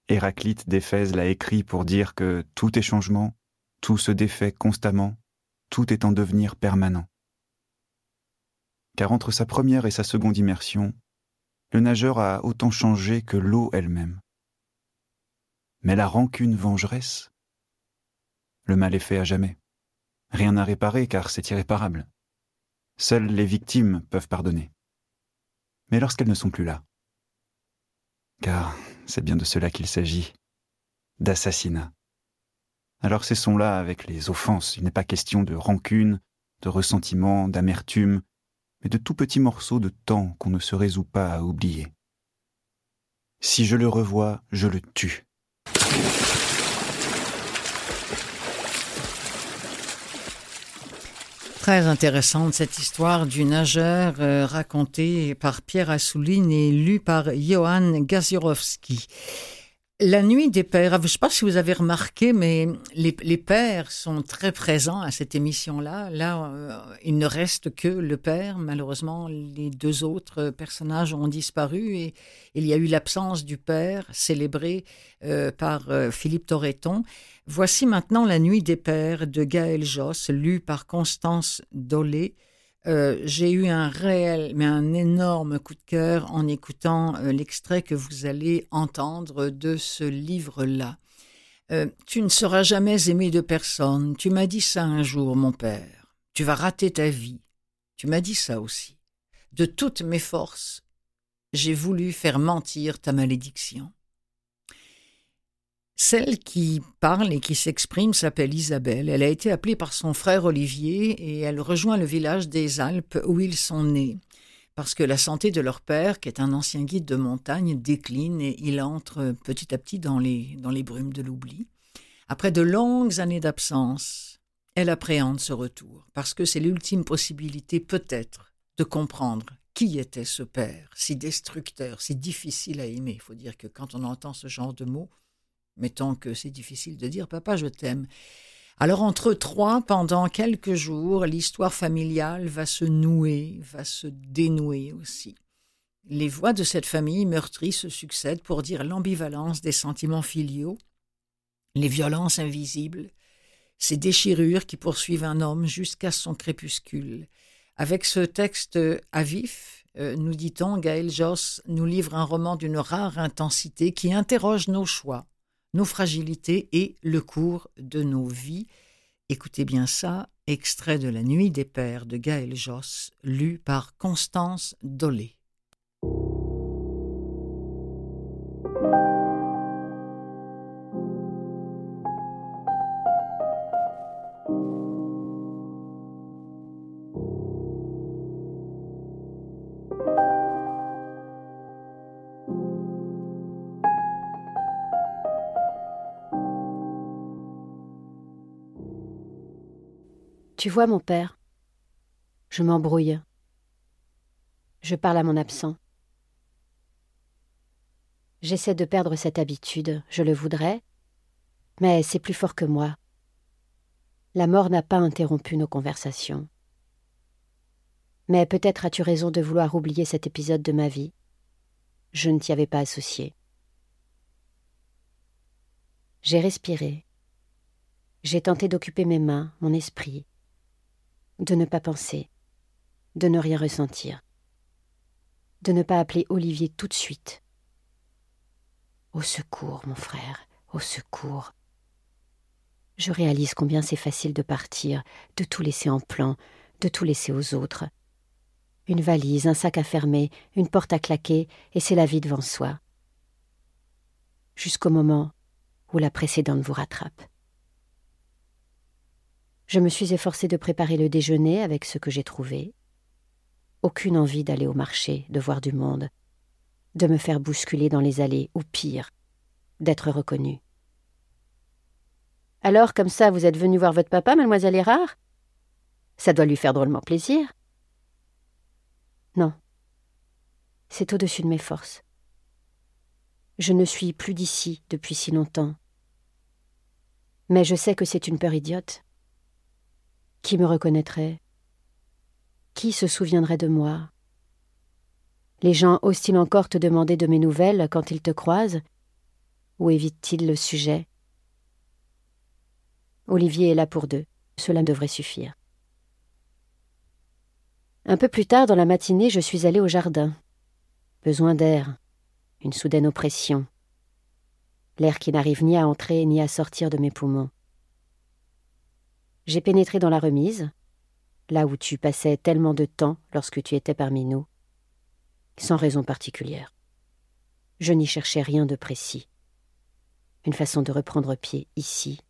Speaker 9: Héraclite d'Éphèse l'a écrit pour dire que tout est changement, tout se défait constamment, tout est en devenir permanent. Car entre sa première et sa seconde immersion, le nageur a autant changé que l'eau elle-même. Mais la rancune vengeresse? Le mal est fait à jamais. Rien à réparer car c'est irréparable. Seules les victimes peuvent pardonner. Mais lorsqu'elles ne sont plus là, car c'est bien de cela qu'il s'agit, d'assassinat. Alors cessons-là avec les offenses, il n'est pas question de rancune, de ressentiment, d'amertume, mais de tout petits morceaux de temps qu'on ne se résout pas à oublier. Si je le revois, je le tue.
Speaker 1: Très intéressante cette histoire du nageur euh, racontée par Pierre Assouline et lue par Johan Gazurowski. La nuit des pères, je ne sais pas si vous avez remarqué, mais les, pères sont très présents à cette émission-là. Là, euh, il ne reste que le père. Malheureusement, les deux autres personnages ont disparu et il y a eu l'absence du père célébré euh, par euh, Philippe Torreton. Voici maintenant La nuit des pères de Gaël Josse, lu par Constance Dolé. Euh, j'ai eu un réel, mais un énorme coup de cœur en écoutant euh, l'extrait que vous allez entendre de ce livre-là. Euh, tu ne seras jamais aimé de personne. Tu m'as dit ça un jour, mon père. Tu vas rater ta vie. Tu m'as dit ça aussi. De toutes mes forces, j'ai voulu faire mentir ta malédiction. Celle qui parle et qui s'exprime s'appelle Isabelle. Elle a été appelée par son frère Olivier et elle rejoint le village des Alpes où ils sont nés. Parce que la santé de leur père, qui est un ancien guide de montagne, décline et il entre petit à petit dans les, dans les brumes de l'oubli. Après de longues années d'absence, elle appréhende ce retour, parce que c'est l'ultime possibilité peut-être de comprendre qui était ce père, si destructeur, si difficile à aimer. Il faut dire que quand on entend ce genre de mots, Mettons que c'est difficile de dire Papa, je t'aime. Alors entre trois, pendant quelques jours, l'histoire familiale va se nouer, va se dénouer aussi. Les voix de cette famille meurtrie se succèdent pour dire l'ambivalence des sentiments filiaux, les violences invisibles, ces déchirures qui poursuivent un homme jusqu'à son crépuscule. Avec ce texte à vif, euh, nous dit-on, Gaël Joss nous livre un roman d'une rare intensité qui interroge nos choix, nos fragilités et le cours de nos vies. Écoutez bien ça, extrait de La Nuit des Pères de Gaël Joss, lu par Constance Dolé.
Speaker 10: Tu vois, mon père, je m'embrouille. Je parle à mon absent. J'essaie de perdre cette habitude, je le voudrais, mais c'est plus fort que moi. La mort n'a pas interrompu nos conversations. Mais peut-être as-tu raison de vouloir oublier cet épisode de ma vie. Je ne t'y avais pas associé. J'ai respiré. J'ai tenté d'occuper mes mains, mon esprit, de ne pas penser, de ne rien ressentir, de ne pas appeler Olivier tout de suite. Au secours, mon frère, au secours. Je réalise combien c'est facile de partir, de tout laisser en plan, de tout laisser aux autres. Une valise, un sac à fermer, une porte à claquer, et c'est la vie devant soi. Jusqu'au moment où la précédente vous rattrape. Je me suis efforcée de préparer le déjeuner avec ce que j'ai trouvé. Aucune envie d'aller au marché, de voir du monde, de me faire bousculer dans les allées, ou pire, d'être reconnue. Alors, comme ça, vous êtes venu voir votre papa, mademoiselle Erard? Ça doit lui faire drôlement plaisir. Non. C'est au-dessus de mes forces. Je ne suis plus d'ici depuis si longtemps. Mais je sais que c'est une peur idiote. Qui me reconnaîtrait? Qui se souviendrait de moi? Les gens osent-ils encore te demander de mes nouvelles quand ils te croisent? Ou évitent-ils le sujet? Olivier est là pour deux. Cela devrait suffire. Un peu plus tard dans la matinée, je suis allée au jardin. Besoin d'air, une soudaine oppression. L'air qui n'arrive ni à entrer ni à sortir de mes poumons. J'ai pénétré dans la remise, là où tu passais tellement de temps lorsque tu étais parmi nous, sans raison particulière. Je n'y cherchais rien de précis. Une façon de reprendre pied ici,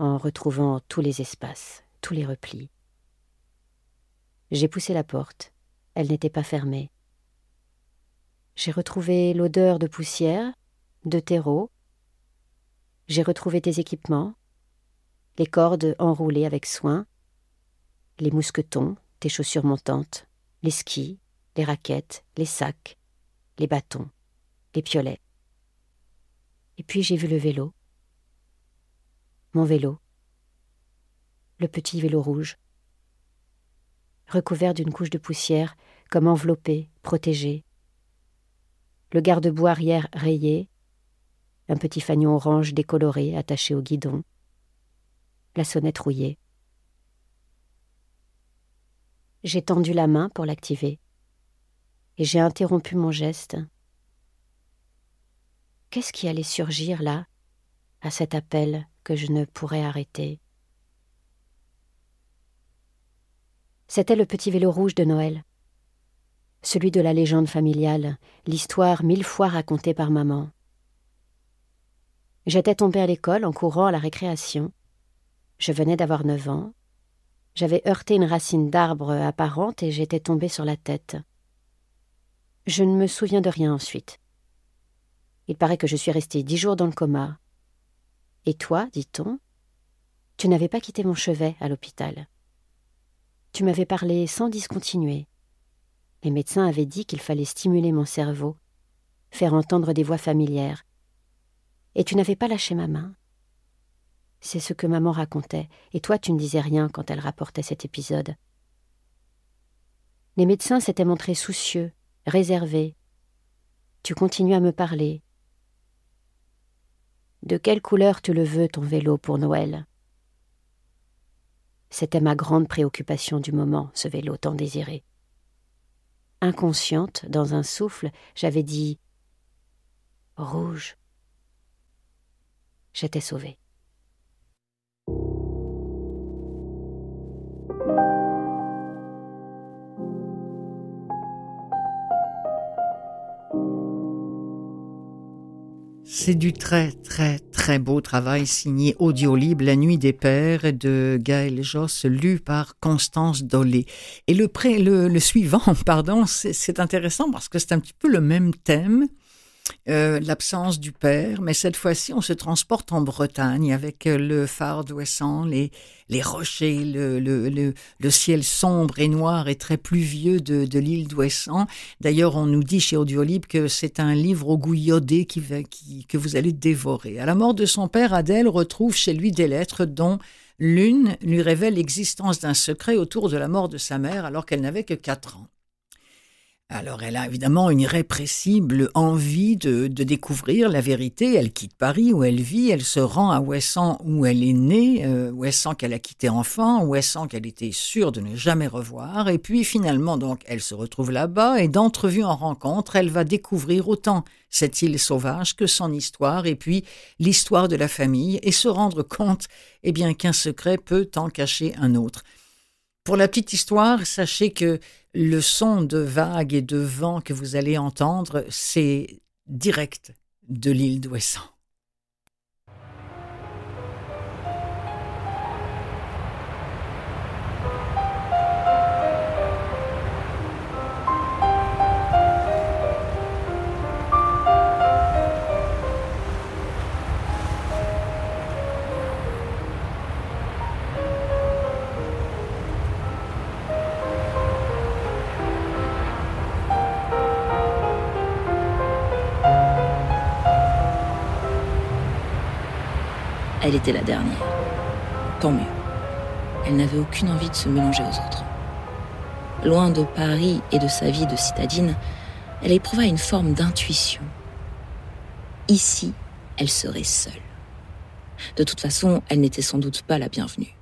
Speaker 10: en retrouvant tous les espaces, tous les replis. J'ai poussé la porte. Elle n'était pas fermée. J'ai retrouvé l'odeur de poussière, de terreau. J'ai retrouvé tes équipements, les cordes enroulées avec soin, les mousquetons, tes chaussures montantes, les skis, les raquettes, les sacs, les bâtons, les piolets. Et puis j'ai vu le vélo. Mon vélo. Le petit vélo rouge. Recouvert d'une couche de poussière, comme enveloppé, protégé. Le garde-bois arrière rayé. Un petit fanion orange décoloré attaché au guidon la sonnette rouillée. J'ai tendu la main pour l'activer, et j'ai interrompu mon geste. Qu'est-ce qui allait surgir là, à cet appel que je ne pourrais arrêter? C'était le petit vélo rouge de Noël, celui de la légende familiale, l'histoire mille fois racontée par maman. J'étais tombée à l'école en courant à la récréation. Je venais d'avoir neuf ans. J'avais heurté une racine d'arbre apparente et j'étais tombée sur la tête. Je ne me souviens de rien ensuite. Il paraît que je suis restée dix jours dans le coma. Et toi, dit-on, tu n'avais pas quitté mon chevet à l'hôpital. Tu m'avais parlé sans discontinuer. Les médecins avaient dit qu'il fallait stimuler mon cerveau, faire entendre des voix familières. Et tu n'avais pas lâché ma main. C'est ce que maman racontait, et toi tu ne disais rien quand elle rapportait cet épisode. Les médecins s'étaient montrés soucieux, réservés. Tu continues à me parler. De quelle couleur tu le veux, ton vélo, pour Noël? C'était ma grande préoccupation du moment, ce vélo tant désiré. Inconsciente, dans un souffle, j'avais dit Rouge. J'étais sauvée.
Speaker 1: C'est du très très très beau travail signé Audiolib La Nuit des Pères de Gaël Josse lu par Constance Dolé. Et le, le suivant, pardon, c'est intéressant parce que c'est un petit peu le même thème euh, l'absence du père, mais cette fois-ci, on se transporte en Bretagne avec euh, le phare d'Ouessant, les, les rochers, le, le, le, ciel sombre et noir et très pluvieux de, de l'île d'Ouessant. D'ailleurs, on nous dit chez Audiolib que c'est un livre au goût iodé qui, qui, que vous allez dévorer. À la mort de son père, Adèle retrouve chez lui des lettres dont l'une lui révèle l'existence d'un secret autour de la mort de sa mère alors qu'elle n'avait que quatre ans. Alors elle a évidemment une irrépressible envie de, découvrir la vérité. Elle quitte Paris où elle vit, elle se rend à Ouessant où elle est née, euh, Ouessant qu'elle a quitté enfant, Ouessant qu'elle était sûre de ne jamais revoir. Et puis finalement donc elle se retrouve là-bas et d'entrevue en rencontre, elle va découvrir autant cette île sauvage que son histoire et puis l'histoire de la famille et se rendre compte eh bien qu'un secret peut en cacher un autre. Pour la petite histoire, sachez que le son de vagues et de vent que vous allez entendre, c'est direct de l'île d'Ouessant.
Speaker 11: Était la dernière. Tant mieux. Elle n'avait aucune envie de se mélanger aux autres. Loin de Paris et de sa vie de citadine, elle éprouva une forme d'intuition. Ici, elle serait seule. De toute façon, elle n'était sans doute pas la bienvenue.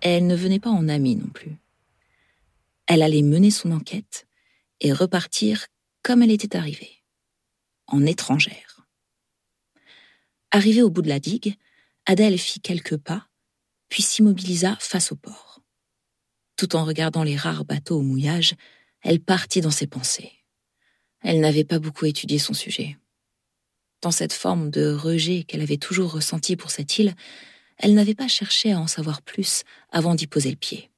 Speaker 11: Elle ne venait pas en amie non plus. Elle allait mener son enquête et repartir comme elle était arrivée, en étrangère. Arrivée au bout de la digue, Adèle fit quelques pas, puis s'immobilisa face au port. Tout en regardant les rares bateaux au mouillage, elle partit dans ses pensées. Elle n'avait pas beaucoup étudié son sujet. Dans cette forme de rejet qu'elle avait toujours ressenti pour cette île, elle n'avait pas cherché à en savoir plus avant d'y poser le pied.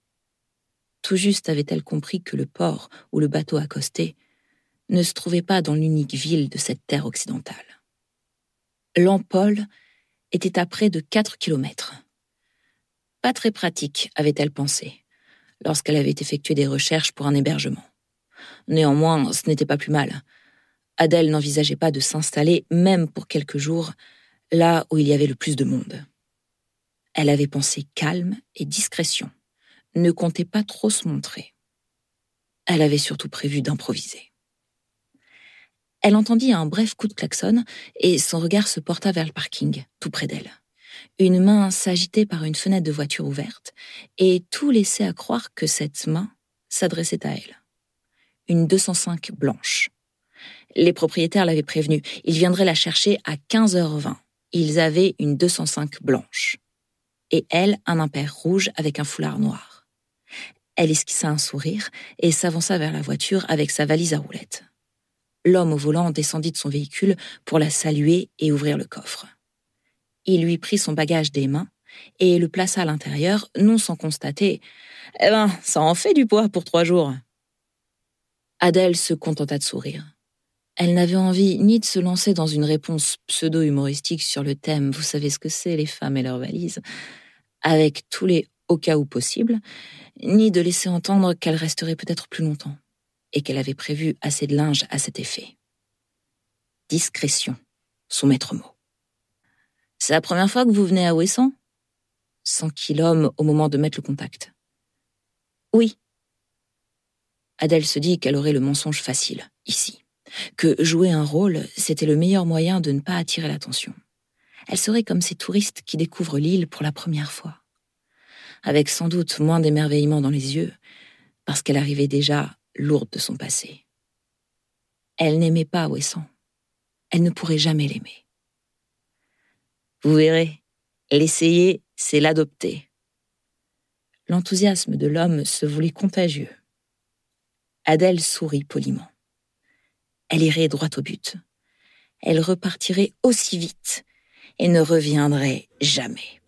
Speaker 11: Tout juste avait-elle compris que le port où le bateau accostait ne se trouvait pas dans l'unique ville de cette terre occidentale. Lampol était à près de 4 kilomètres. Pas très pratique, avait-elle pensé, lorsqu'elle avait effectué des recherches pour un hébergement. Néanmoins, ce n'était pas plus mal. Adèle n'envisageait pas de s'installer, même pour quelques jours, là où il y avait le plus de monde. Elle avait pensé calme et discrétion, ne comptait pas trop se montrer. Elle avait surtout prévu d'improviser. Elle entendit un bref coup de klaxon et son regard se porta vers le parking, tout près d'elle. Une main s'agitait par une fenêtre de voiture ouverte et tout laissait à croire que cette main s'adressait à elle. Une 205 blanche. Les propriétaires l'avaient prévenue. Ils viendraient la chercher à 15h20. Ils avaient une 205 blanche. Et elle, un impair rouge avec un foulard noir. Elle esquissa un sourire et s'avança vers la voiture avec sa valise à roulettes. L'homme au volant descendit de son véhicule pour la saluer et ouvrir le coffre. Il lui prit son bagage des mains et le plaça à l'intérieur, non sans constater Eh ben, ça en fait du poids pour trois jours. Adèle se contenta de sourire. Elle n'avait envie ni de se lancer dans une réponse pseudo-humoristique sur le thème Vous savez ce que c'est, les femmes et leurs valises, avec tous les au cas où possibles, ni de laisser entendre qu'elle resterait peut-être plus longtemps et qu'elle avait prévu assez de linge à cet effet. Discrétion, son maître mot. C'est la première fois que vous venez à Ouessant? S'enquille l'homme au moment de mettre le contact. Oui. Adèle se dit qu'elle aurait le mensonge facile, ici. Que jouer un rôle, c'était le meilleur moyen de ne pas attirer l'attention. Elle serait comme ces touristes qui découvrent l'île pour la première fois. Avec sans doute moins d'émerveillement dans les yeux, parce qu'elle arrivait déjà lourde de son passé. Elle n'aimait pas Ouessant. Elle ne pourrait jamais l'aimer. Vous verrez, l'essayer, c'est l'adopter. L'enthousiasme de l'homme se voulait contagieux. Adèle sourit poliment. Elle irait droit au but. Elle repartirait aussi vite et ne reviendrait jamais.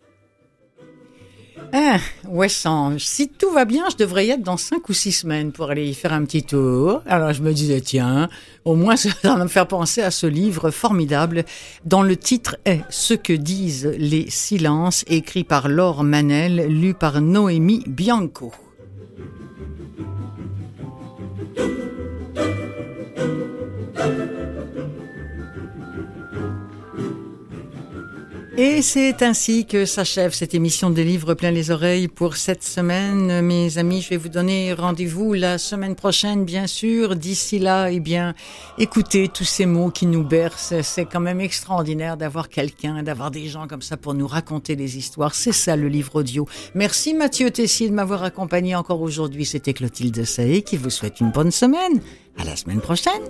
Speaker 1: Ah, Wesson, si tout va bien, je devrais y être dans cinq ou six semaines pour aller y faire un petit tour. Alors je me disais, tiens, au moins ça va me faire penser à ce livre formidable dont le titre est Ce que disent les silences, écrit par Laure Manel, lu par Noémie Bianco. Et c'est ainsi que s'achève cette émission des livres plein les oreilles pour cette semaine. Mes amis, je vais vous donner rendez-vous la semaine prochaine, bien sûr. D'ici là, eh bien, écoutez tous ces mots qui nous bercent. C'est quand même extraordinaire d'avoir quelqu'un, d'avoir des gens comme ça pour nous raconter des histoires. C'est ça le livre audio. Merci Mathieu Tessier de m'avoir accompagné encore aujourd'hui. C'était Clotilde Saé qui vous souhaite une bonne semaine. À la semaine prochaine.